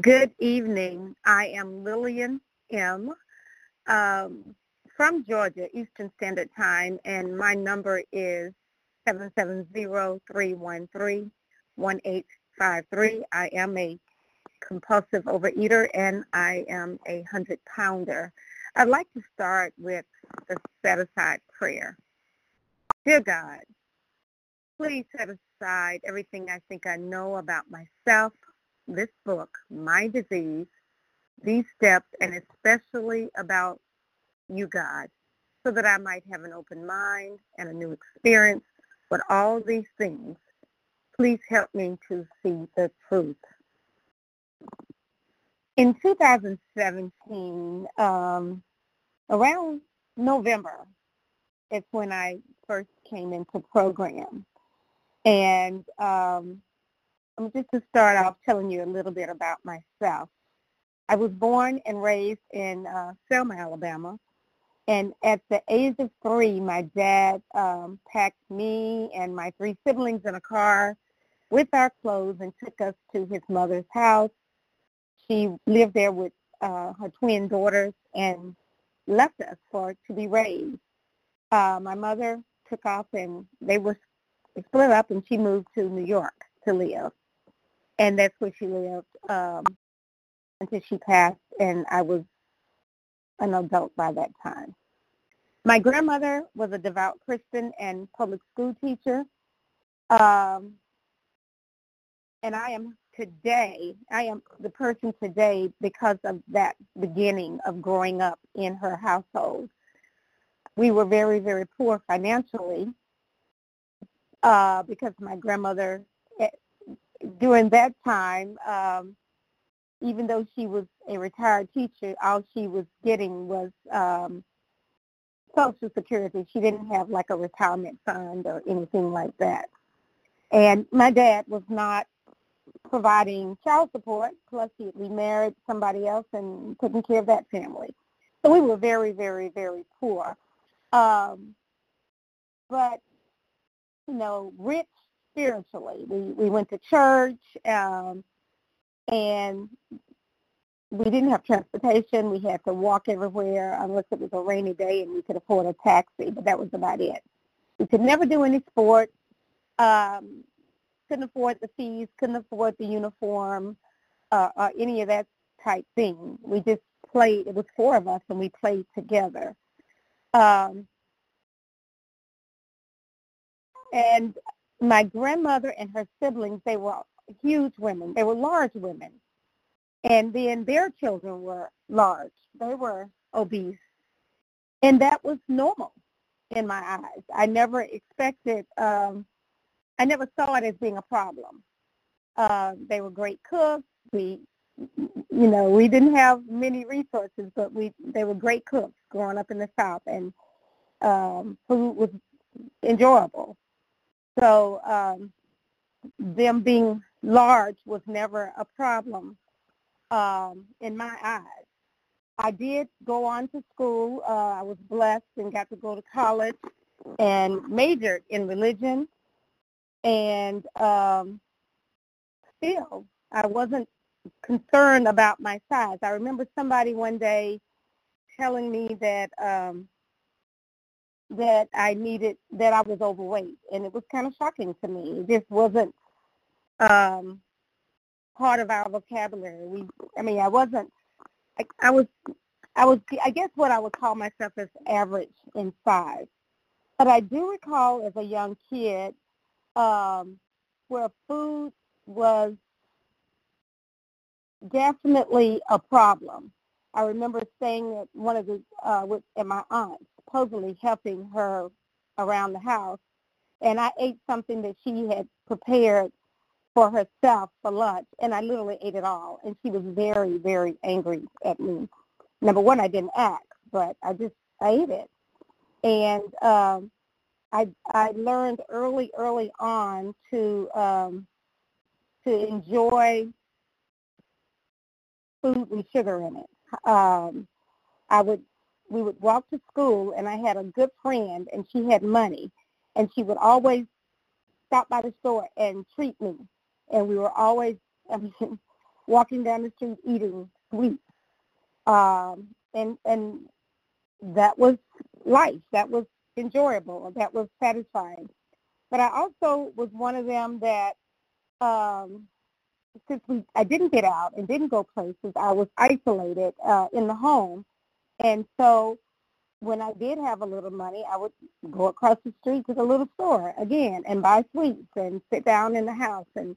Good evening. I am Lilian M. Um, from Georgia, Eastern Standard Time, and my number is 770-313-1853. I am a compulsive overeater, and I am a 100-pounder. I'd like to start with the set-aside prayer. Dear God, please set aside everything I think I know about myself, this book, my disease, these steps, and especially about you, God, so that I might have an open mind and a new experience But all these things. Please help me to see the truth. In 2017, um, around November, it's when I first came into program. And um, I'm just to start off telling you a little bit about myself. I was born and raised in uh, Selma, Alabama. And at the age of three, my dad um, packed me and my three siblings in a car with our clothes and took us to his mother's house. She lived there with uh, her twin daughters and left us for to be raised. Uh, my mother took off and they were split up and she moved to New York to live. And that's where she lived um, until she passed and I was an adult by that time. My grandmother was a devout Christian and public school teacher. Um, and I am today, I am the person today because of that beginning of growing up in her household. We were very, very poor financially uh, because my grandmother, during that time, um, even though she was a retired teacher, all she was getting was um, Social Security. She didn't have like a retirement fund or anything like that. And my dad was not providing child support, plus he had remarried somebody else and taking care of that family. So we were very, very, very poor. Um, but, you know, rich spiritually. We, we went to church, um, and we didn't have transportation. We had to walk everywhere unless it was a rainy day and we could afford a taxi, but that was about it. We could never do any sports. Um, couldn't afford the fees, couldn't afford the uniform, uh, or any of that type thing. We just played. It was four of us, and we played together. Um, and my grandmother and her siblings, they were huge women. They were large women. And then their children were large. They were obese. And that was normal in my eyes. I never expected, um, I never saw it as being a problem. Uh, they were great cooks. We, you know, we didn't have many resources, but we, they were great cooks growing up in the South, and um, food was enjoyable. So um, them being large was never a problem um, in my eyes. I did go on to school. Uh, I was blessed and got to go to college and majored in religion. And um, still, I wasn't concerned about my size. I remember somebody one day telling me that um, that I needed that I was overweight, and it was kind of shocking to me. It just wasn't um, part of our vocabulary. We, I mean, I wasn't, I, I was, I was, I guess what I would call myself as average in size. But I do recall as a young kid um, where food was definitely a problem. I remember staying at one of the, uh, with, at my aunt, supposedly helping her around the house, and I ate something that she had prepared for herself for lunch, and I literally ate it all. And she was very, very angry at me. Number one, I didn't act, but I just I ate it, and um, I I learned early, early on to um, to enjoy food with sugar in it. Um, I would we would walk to school, and I had a good friend, and she had money, and she would always stop by the store and treat me and we were always mean, walking down the street eating sweets. Um, and and that was life. That was enjoyable. That was satisfying. But I also was one of them that um, since we I didn't get out and didn't go places, I was isolated uh, in the home, and so when I did have a little money, I would go across the street to the little store again and buy sweets and sit down in the house and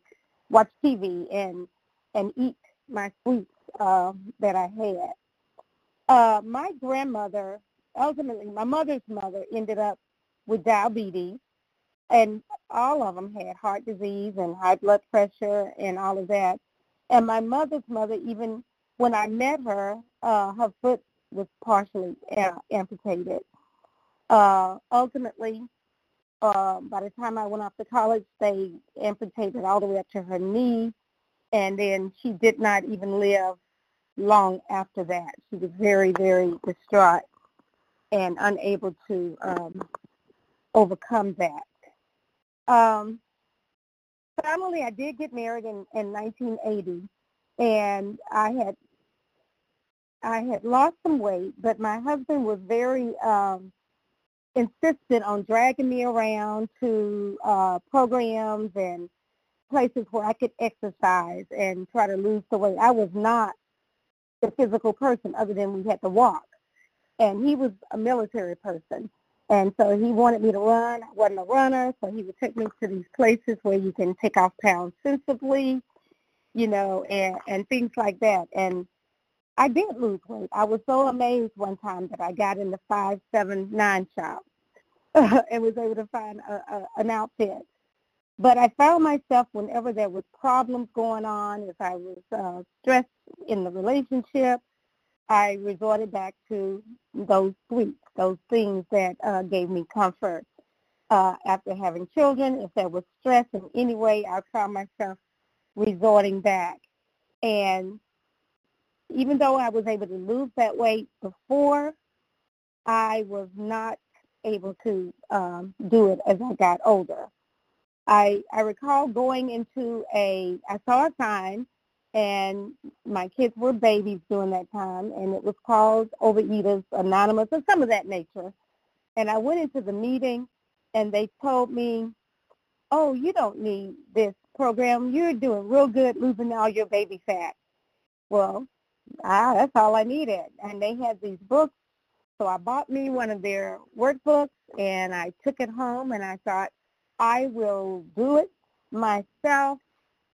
watch TV and and eat my sweets uh, that I had. Uh, my grandmother, ultimately, my mother's mother ended up with diabetes, and all of them had heart disease and high blood pressure and all of that. And my mother's mother, even when I met her, uh, her foot was partially amputated. Uh, ultimately, uh, by the time I went off to college, they amputated all the way up to her knee, and then she did not even live long after that. She was very, very distraught and unable to um, overcome that. Um, finally, I did get married in, in 1980, and I had I had lost some weight, but my husband was very um, insistent on dragging me around to uh, programs and places where I could exercise and try to lose the weight. I was not the physical person other than we had to walk. And he was a military person. And so he wanted me to run. I wasn't a runner, so he would take me to these places where you can take off pounds sensibly, you know, and, and things like that. And I did lose weight. I was so amazed one time that I got in the 579 shop and was able to find a, a, an outfit. But I found myself whenever there was problems going on, if I was uh, stressed in the relationship, I resorted back to those sweets, those things that uh, gave me comfort. Uh, after having children, if there was stress in any way, I found myself resorting back. And even though I was able to lose that weight before, I was not able to um, do it as I got older. I, I recall going into a, I saw a sign and my kids were babies during that time, and it was called Overeaters Anonymous or some of that nature. And I went into the meeting, and they told me, "Oh, you don't need this program. You're doing real good losing all your baby fat." Well, ah, that's all I needed. And they had these books, so I bought me one of their workbooks, and I took it home, and I thought, I will do it myself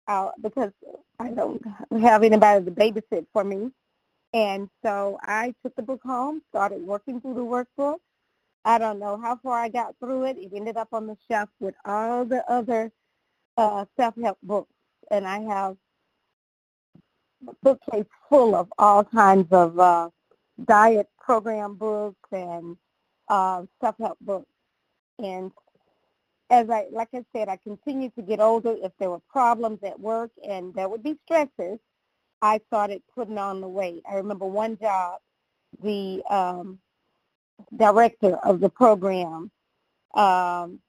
uh, because I don't have anybody to babysit for me. And so I took the book home, started working through the workbook. I don't know how far I got through it. It ended up on the shelf with all the other uh, self-help books. And I have bookcase full of all kinds of uh, diet program books and uh, self-help books. And as I, like I said, I continued to get older. If there were problems at work and there would be stresses, I started putting on the weight. I remember one job, the um, director of the program um,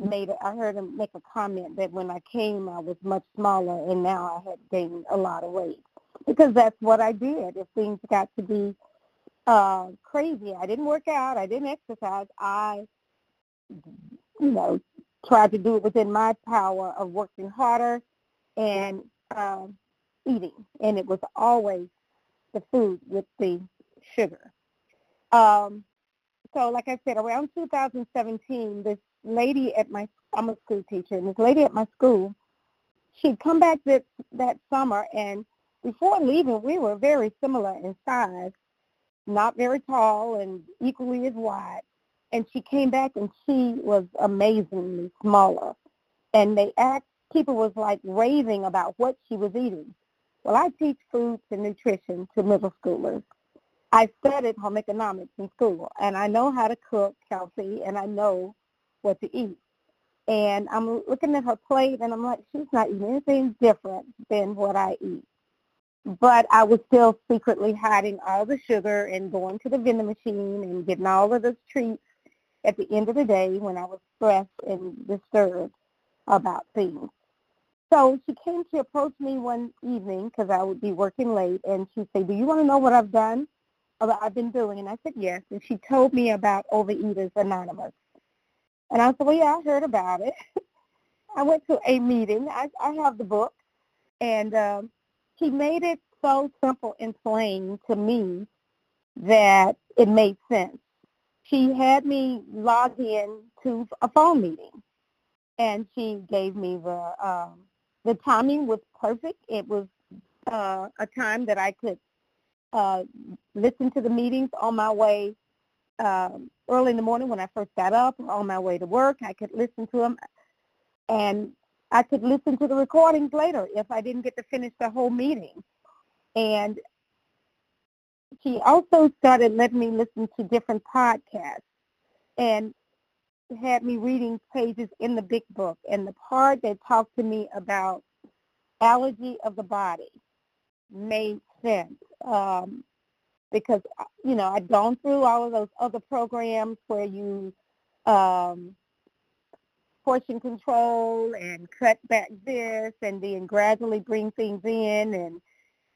made. I heard him make a comment that when I came, I was much smaller, and now I had gained a lot of weight because that's what I did. If things got to be uh, crazy, I didn't work out, I didn't exercise, I you know, tried to do it within my power of working harder and um, eating. And it was always the food with the sugar. Um, so like I said, around 2017, this lady at my, I'm a school teacher, and this lady at my school, she'd come back that, that summer, and before leaving, we were very similar in size, not very tall and equally as wide and she came back and she was amazingly smaller. And they asked, people was like raving about what she was eating. Well, I teach foods and nutrition to middle schoolers. I studied home economics in school, and I know how to cook healthy, and I know what to eat. And I'm looking at her plate, and I'm like, she's not eating anything different than what I eat. But I was still secretly hiding all the sugar and going to the vending machine and getting all of the treats at the end of the day when I was stressed and disturbed about things. so she came to approach me one evening because I would be working late, and she said, "Do you want to know what I've done? I've been doing?" And I said, "Yes." And she told me about Overeaters Anonymous, and I said, "Well, yeah, I heard about it." I went to a meeting. I, I have the book, and um, she made it so simple and plain to me that it made sense. She had me log in to a phone meeting, and she gave me the um, the timing was perfect. It was uh, a time that I could uh, listen to the meetings on my way um, early in the morning when I first got up, or on my way to work. I could listen to them, and I could listen to the recordings later if I didn't get to finish the whole meeting. And she also started letting me listen to different podcasts and had me reading pages in the big book. And the part that talked to me about allergy of the body made sense um, because, you know, I'd gone through all of those other programs where you um, portion control and cut back this and then gradually bring things in and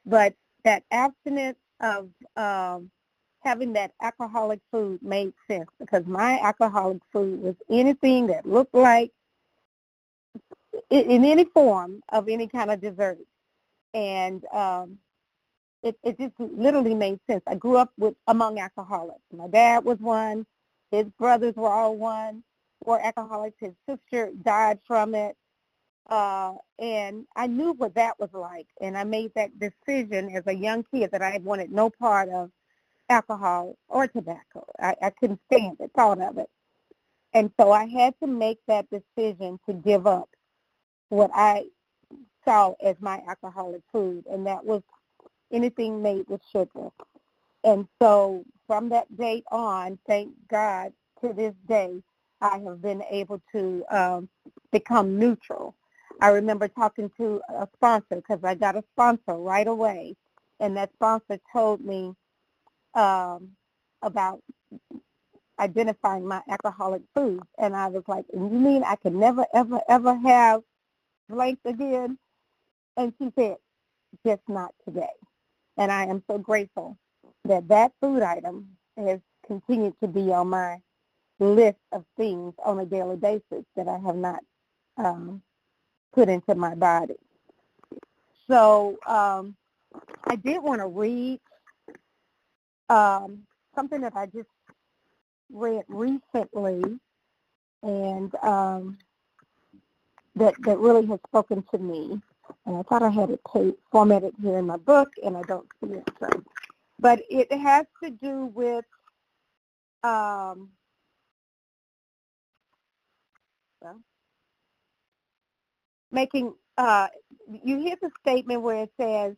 but that abstinence of um, having that alcoholic food made sense because my alcoholic food was anything that looked like in any form of any kind of dessert. And um, it, it just literally made sense. I grew up with among alcoholics. My dad was one. His brothers were all one, were alcoholics. His sister died from it. Uh, and I knew what that was like. And I made that decision as a young kid that I wanted no part of alcohol or tobacco. I, I couldn't stand the thought of it. And so I had to make that decision to give up what I saw as my alcoholic food, and that was anything made with sugar. And so from that date on, thank God, to this day, I have been able to um, become neutral I remember talking to a sponsor because I got a sponsor right away, and that sponsor told me um, about identifying my alcoholic foods, and I was like, "You mean I can never, ever, ever have blank again?" And she said, "Just not today." And I am so grateful that that food item has continued to be on my list of things on a daily basis that I have not um, put into my body. So um, I did want to read um, something that I just read recently and um, that, that really has spoken to me. And I thought I had it formatted here in my book, and I don't see it. So. But it has to do with um, well, making uh, you hear the statement where it says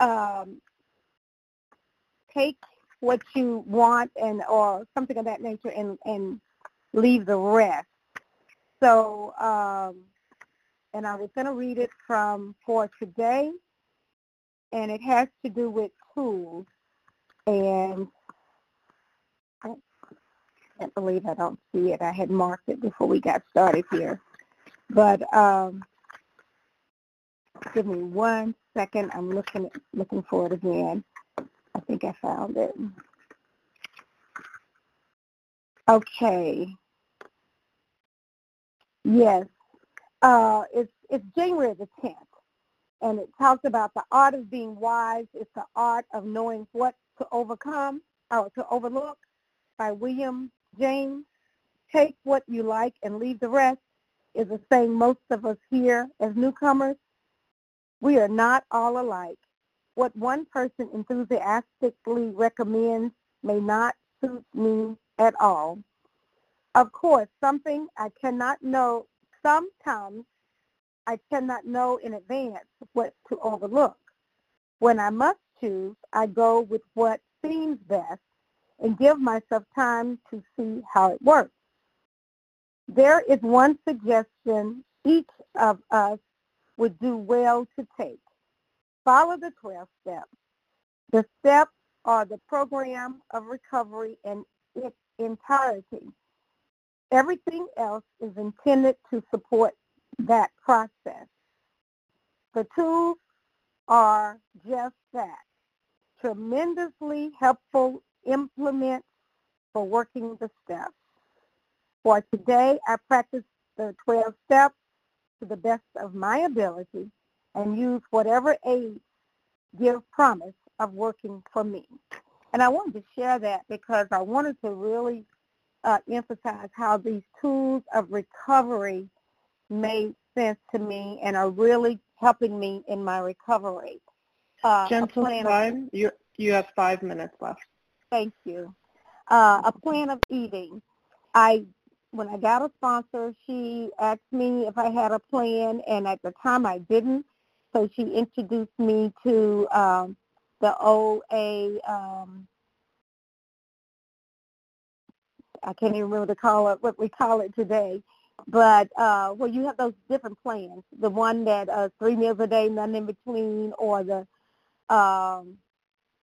um, take what you want and or something of that nature and and leave the rest so um, and I was going to read it from for today and it has to do with tools and I can't believe I don't see it I had marked it before we got started here but um, Give me one second. I'm looking looking for it again. I think I found it. Okay. Yes. Uh, it's it's January the 10th, and it talks about the art of being wise. It's the art of knowing what to overcome or to overlook by William James. Take what you like and leave the rest is a saying most of us hear as newcomers we are not all alike. What one person enthusiastically recommends may not suit me at all. Of course, something I cannot know, sometimes I cannot know in advance what to overlook. When I must choose, I go with what seems best and give myself time to see how it works. There is one suggestion each of us would do well to take. Follow the 12 steps. The steps are the program of recovery in its entirety. Everything else is intended to support that process. The tools are just that, tremendously helpful implements for working the steps. For today, I practice the 12 steps to the best of my ability and use whatever aids give promise of working for me. And I wanted to share that because I wanted to really uh, emphasize how these tools of recovery made sense to me and are really helping me in my recovery. Uh, Gentle time. You you have five minutes left. Thank you. Uh, a plan of eating. I when I got a sponsor, she asked me if I had a plan, and at the time I didn't. So she introduced me to um, the OA. Um, I can't even remember to call it what we call it today. But uh, well, you have those different plans. The one that uh, three meals a day, none in between, or the um,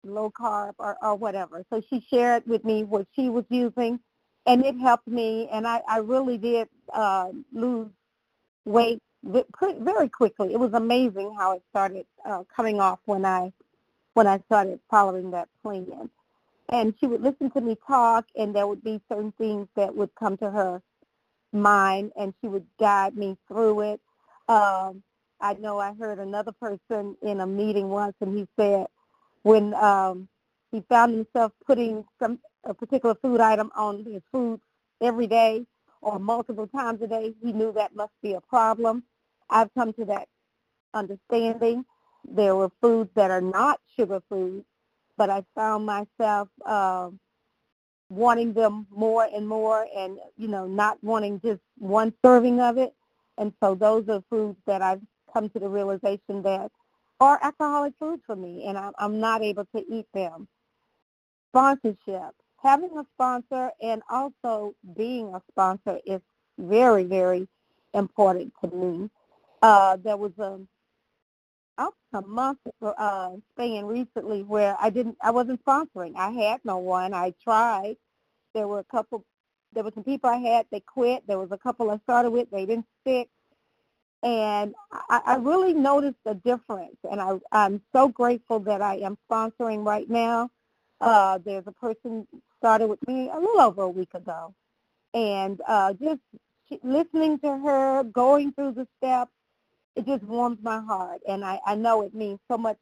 low carb or, or whatever. So she shared with me what she was using, and it helped me. And I, I really did uh, lose weight very quickly. It was amazing how it started uh, coming off when I when I started following that plan. And she would listen to me talk, and there would be certain things that would come to her mind, and she would guide me through it. Um, I know I heard another person in a meeting once, and he said when um, he found himself putting some a particular food item on his food every day or multiple times a day, he knew that must be a problem. I've come to that understanding. There were foods that are not sugar foods, but I found myself uh, wanting them more and more and, you know, not wanting just one serving of it. And so those are foods that I've come to the realization that are alcoholic foods for me, and I'm, I'm not able to eat them. Sponsorship. Having a sponsor and also being a sponsor is very, very important to me. Uh, there was a a month uh, span recently where I didn't, I wasn't sponsoring. I had no one. I tried. There were a couple, there were some people I had. They quit. There was a couple I started with. They didn't stick and I, I really noticed a difference. And I, I'm so grateful that I am sponsoring right now. Uh, there's a person started with me a little over a week ago, and uh, just listening to her, going through the steps, it just warms my heart, and I, I know it means so much,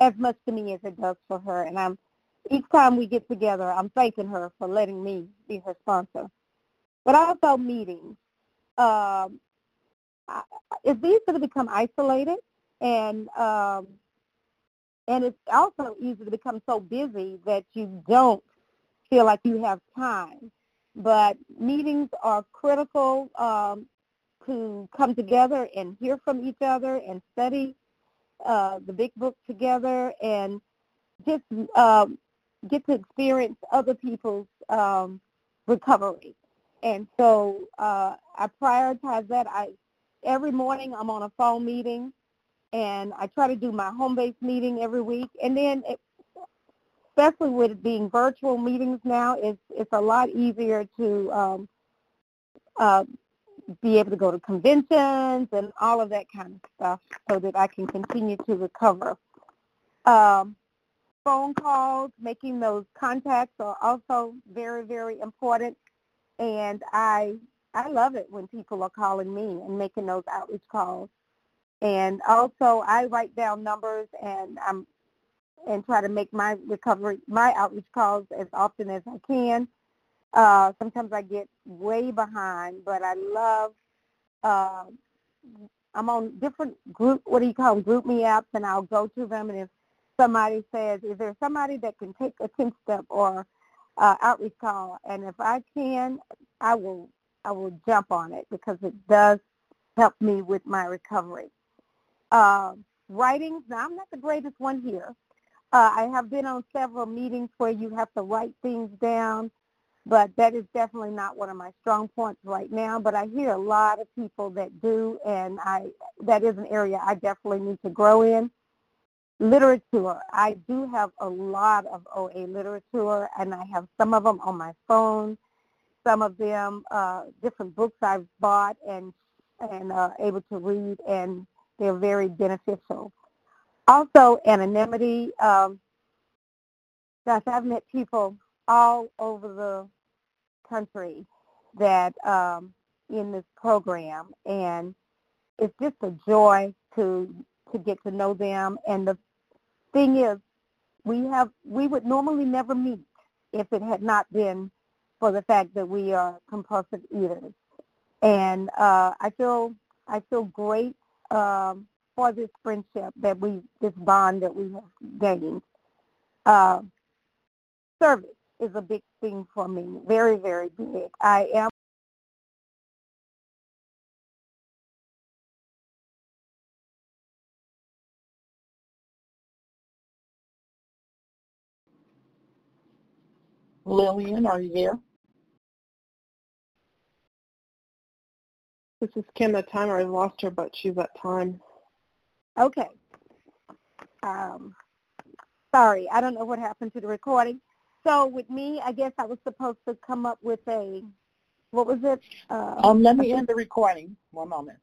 as much to me as it does for her. And I'm each time we get together, I'm thanking her for letting me be her sponsor. But also meetings. Um, it's easy to become isolated and um, and it's also easy to become so busy that you don't feel like you have time. But meetings are critical um, to come together and hear from each other and study uh, the big book together and just um, get to experience other people's um, recovery. And so uh, I prioritize that. I every morning I'm on a phone meeting, and I try to do my home-based meeting every week. And then, it, especially with it being virtual meetings now, it's it's a lot easier to um, uh, be able to go to conventions and all of that kind of stuff, so that I can continue to recover. Um, phone calls, making those contacts are also very, very important. And I I love it when people are calling me and making those outreach calls. And also, I write down numbers and I'm and try to make my recovery, my outreach calls as often as I can. Uh, sometimes I get way behind, but I love. Uh, I'm on different group. What do you call them? GroupMe apps, and I'll go to them. And if somebody says, "Is there somebody that can take a 10 step or uh, outreach call?" and if I can, I will I will jump on it because it does help me with my recovery. Uh, writing, now I'm not the greatest one here. Uh, I have been on several meetings where you have to write things down, but that is definitely not one of my strong points right now. But I hear a lot of people that do, and I that is an area I definitely need to grow in. Literature, I do have a lot of OA literature, and I have some of them on my phone some of them uh, different books I've bought and and uh, able to read and they're very beneficial. Also, anonymity. Um, gosh, I've met people all over the country that um, in this program, and it's just a joy to to get to know them. And the thing is, we have we would normally never meet if it had not been for the fact that we are compulsive eaters. And uh, I feel I feel great um, for this friendship that we this bond that we have gained. Uh, service is a big thing for me, very very big. I am Lilian, are you there? This is Kim at timer. I lost her, but she's at time. Okay. Um, sorry, I don't know what happened to the recording. So with me, I guess I was supposed to come up with a, what was it? Uh, Um, let me end the recording. One moment.